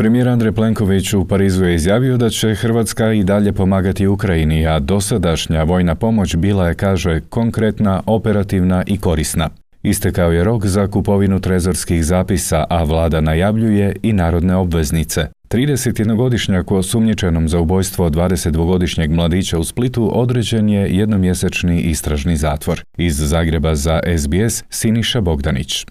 Premijer Andrej Plenković u Parizu je izjavio da će Hrvatska i dalje pomagati Ukrajini, a dosadašnja vojna pomoć bila je, kaže, konkretna, operativna i korisna. Istekao je rok za kupovinu trezorskih zapisa, a vlada najavljuje i narodne obveznice. 31-godišnjak osumnjičenom za ubojstvo 22-godišnjeg mladića u Splitu određen je jednomjesečni istražni zatvor. Iz Zagreba za SBS Siniša Bogdanić.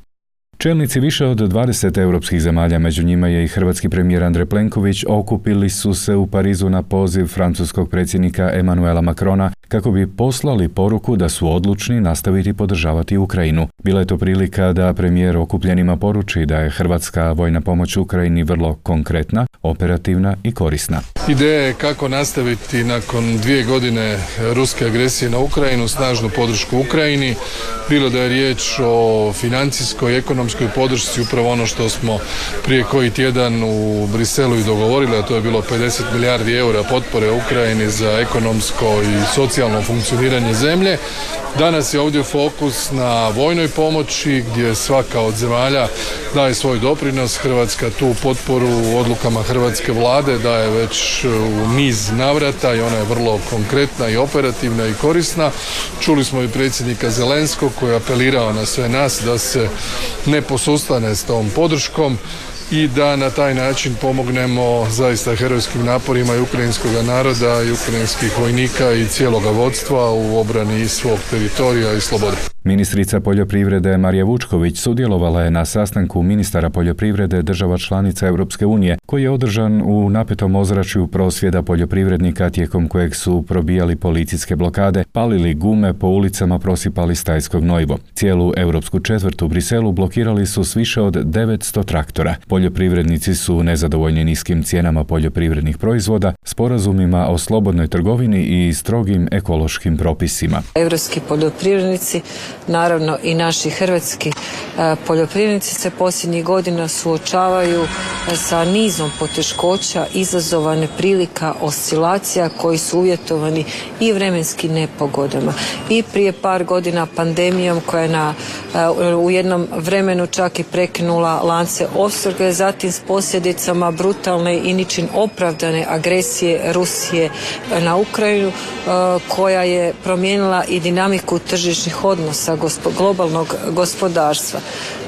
Čelnici više od 20 europskih zemalja, među njima je i hrvatski premijer Andrej Plenković, okupili su se u Parizu na poziv francuskog predsjednika Emanuela Macrona kako bi poslali poruku da su odlučni nastaviti podržavati Ukrajinu. Bila je to prilika da premijer okupljenima poruči da je hrvatska vojna pomoć Ukrajini vrlo konkretna, operativna i korisna. Ideja je kako nastaviti nakon dvije godine ruske agresije na Ukrajinu, snažnu podršku Ukrajini, bilo da je riječ o financijskoj, ekonomskoj podršci, upravo ono što smo prije koji tjedan u Briselu i dogovorili, a to je bilo 50 milijardi eura potpore Ukrajini za ekonomsko i socijalno funkcioniranje zemlje. Danas je ovdje fokus na vojnoj pomoći gdje svaka od zemalja daje svoj doprinos. Hrvatska tu potporu u odlukama hrvatske vlade daje već u niz navrata i ona je vrlo konkretna i operativna i korisna. Čuli smo i predsjednika Zelenskog koji je apelirao na sve nas da se ne posustane s tom podrškom i da na taj način pomognemo zaista herojskim naporima i ukrajinskog naroda i ukrajinskih vojnika i cijeloga vodstva u obrani svog teritorija i slobode. Ministrica poljoprivrede Marija Vučković sudjelovala je na sastanku ministara poljoprivrede država članica Europske unije, koji je održan u napetom ozračju prosvjeda poljoprivrednika tijekom kojeg su probijali policijske blokade, palili gume po ulicama, prosipali stajsko gnojivo. Cijelu europsku četvrtu u Briselu blokirali su s više od 900 traktora. Poljoprivrednici su nezadovoljni niskim cijenama poljoprivrednih proizvoda, sporazumima o slobodnoj trgovini i strogim ekološkim propisima. Europski poljoprivrednici naravno i naši hrvatski e, poljoprivrednici se posljednjih godina suočavaju e, sa nizom poteškoća, izazova, neprilika, oscilacija koji su uvjetovani i vremenski nepogodama. I prije par godina pandemijom koja je na, e, u jednom vremenu čak i prekinula lance opskrbe, zatim s posljedicama brutalne i ničin opravdane agresije Rusije na Ukrajinu koja je promijenila i dinamiku tržišnih odnosa sa globalnog gospodarstva.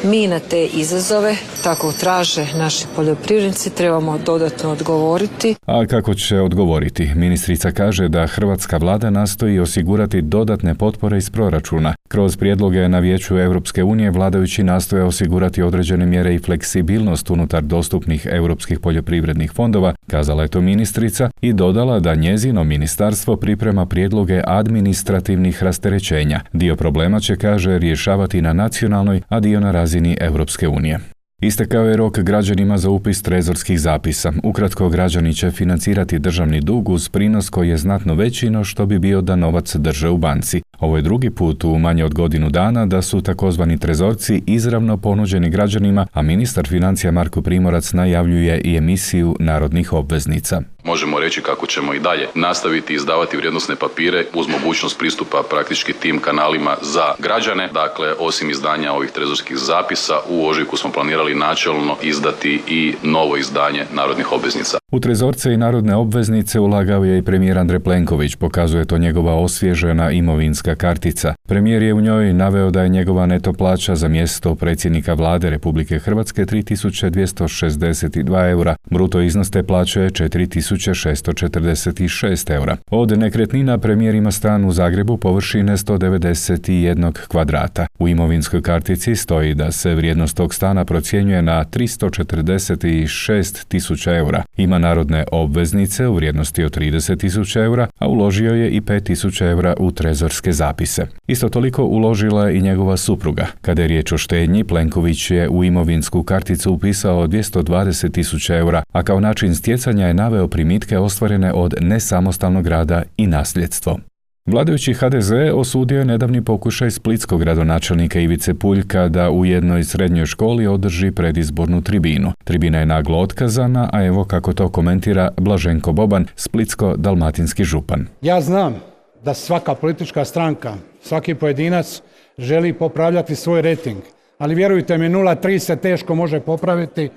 Mi na te izazove, tako traže naši poljoprivrednici, trebamo dodatno odgovoriti. A kako će odgovoriti? Ministrica kaže da hrvatska vlada nastoji osigurati dodatne potpore iz proračuna. Kroz prijedloge na vijeću Europske unije vladajući nastoje osigurati određene mjere i fleksibilnost unutar dostupnih europskih poljoprivrednih fondova, kazala je to ministrica i dodala da njezino ministarstvo priprema prijedloge administrativnih rasterećenja. Dio problema će, kaže, rješavati na nacionalnoj, a dio na razini Europske unije. Istekao je rok građanima za upis trezorskih zapisa. Ukratko, građani će financirati državni dug uz prinos koji je znatno veći no što bi bio da novac drže u banci. Ovo je drugi put u manje od godinu dana da su takozvani trezorci izravno ponuđeni građanima, a ministar financija Marko Primorac najavljuje i emisiju narodnih obveznica. Možemo reći kako ćemo i dalje nastaviti izdavati vrijednosne papire uz mogućnost pristupa praktički tim kanalima za građane. Dakle, osim izdanja ovih trezorskih zapisa, u ožujku smo planirali načelno izdati i novo izdanje narodnih obveznica. U trezorce i narodne obveznice ulagao je i premijer Andrej Plenković, pokazuje to njegova osvježena imovinska kartica. Premijer je u njoj naveo da je njegova neto plaća za mjesto predsjednika vlade Republike Hrvatske 3262 eura. Bruto iznos te plaće je 4646 eura. Od nekretnina premijer ima stan u Zagrebu površine 191 kvadrata. U imovinskoj kartici stoji da se vrijednost tog stana procjenjuje na 346 tisuća eura. Ima narodne obveznice u vrijednosti od 30.000 eura, a uložio je i 5.000 eura u trezorske zapise. Isto toliko uložila je i njegova supruga. Kada je riječ o štednji, Plenković je u imovinsku karticu upisao 220.000 eura, a kao način stjecanja je naveo primitke ostvarene od nesamostalnog rada i nasljedstvo. Vladajući HDZ osudio je nedavni pokušaj splitskog gradonačelnika Ivice Puljka da u jednoj srednjoj školi održi predizbornu tribinu. Tribina je naglo otkazana, a evo kako to komentira Blaženko Boban, splitsko-dalmatinski župan. Ja znam da svaka politička stranka, svaki pojedinac želi popravljati svoj rating, ali vjerujte mi 0,3 se teško može popraviti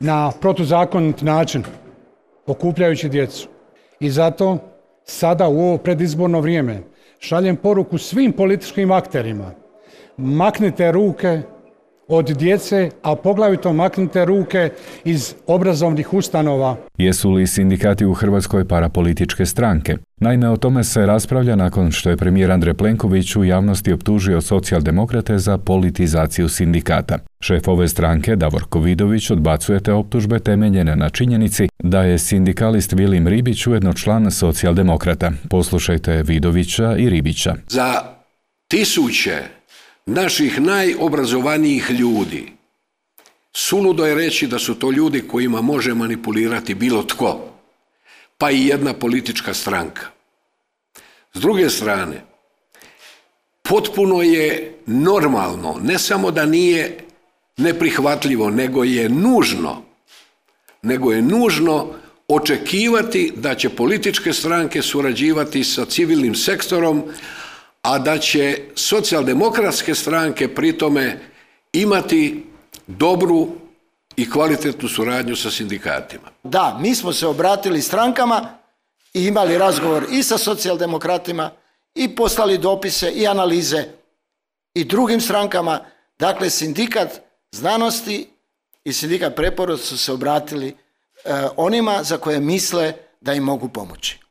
na protuzakonit način, okupljajući djecu. I zato sada u ovo predizborno vrijeme šaljem poruku svim političkim akterima. Maknite ruke od djece, a poglavito maknite ruke iz obrazovnih ustanova. Jesu li sindikati u Hrvatskoj parapolitičke stranke? Naime, o tome se raspravlja nakon što je premijer Andrej Plenković u javnosti optužio socijaldemokrate za politizaciju sindikata. Šef ove stranke, Davorko Vidović, odbacuje te optužbe temeljene na činjenici da je sindikalist Vilim Ribić ujedno član socijaldemokrata. Poslušajte Vidovića i Ribića. Za tisuće naših najobrazovanijih ljudi. Suludo je reći da su to ljudi kojima može manipulirati bilo tko, pa i jedna politička stranka. S druge strane, potpuno je normalno, ne samo da nije neprihvatljivo, nego je nužno, nego je nužno očekivati da će političke stranke surađivati sa civilnim sektorom, a da će socijaldemokratske stranke pri tome imati dobru i kvalitetnu suradnju sa sindikatima. Da, mi smo se obratili strankama i imali razgovor i sa socijaldemokratima i poslali dopise i analize i drugim strankama. Dakle, sindikat znanosti i sindikat preporod su se obratili e, onima za koje misle da im mogu pomoći.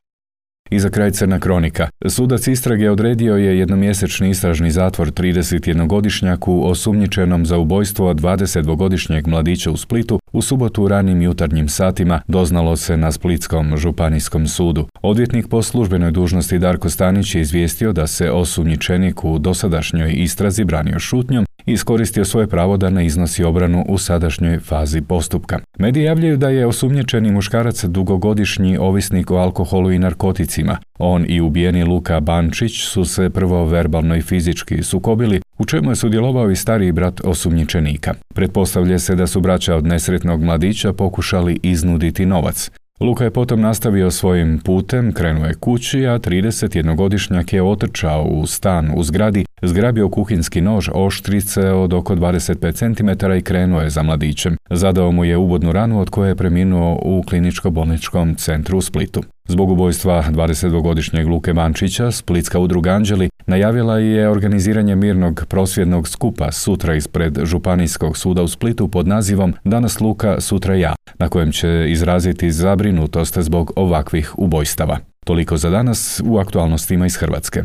I za kraj crna kronika. Sudac istrage odredio je jednomjesečni istražni zatvor 31-godišnjaku osumnjičenom za ubojstvo 22-godišnjeg mladića u Splitu u subotu u ranim jutarnjim satima doznalo se na Splitskom županijskom sudu. Odvjetnik po službenoj dužnosti Darko Stanić je izvijestio da se osumnjičenik u dosadašnjoj istrazi branio šutnjom iskoristio svoje pravo da ne iznosi obranu u sadašnjoj fazi postupka. Mediji javljaju da je osumnjičeni muškarac dugogodišnji ovisnik o alkoholu i narkoticima. On i ubijeni Luka Bančić su se prvo verbalno i fizički sukobili, u čemu je sudjelovao i stariji brat osumnjičenika. Pretpostavlja se da su braća od nesretnog mladića pokušali iznuditi novac. Luka je potom nastavio svojim putem, krenuo je kući, a 31-godišnjak je otrčao u stan u zgradi, zgrabio kuhinski nož oštrice od oko 25 cm i krenuo je za mladićem. Zadao mu je uvodnu ranu od koje je preminuo u kliničko-bolničkom centru u Splitu. Zbog ubojstva 22-godišnjeg Luke Bančića, Splitska udruga Anđeli najavila je organiziranje mirnog prosvjednog skupa sutra ispred Županijskog suda u Splitu pod nazivom Danas Luka, sutra ja, na kojem će izraziti zabrinutost zbog ovakvih ubojstava. Toliko za danas u aktualnostima iz Hrvatske.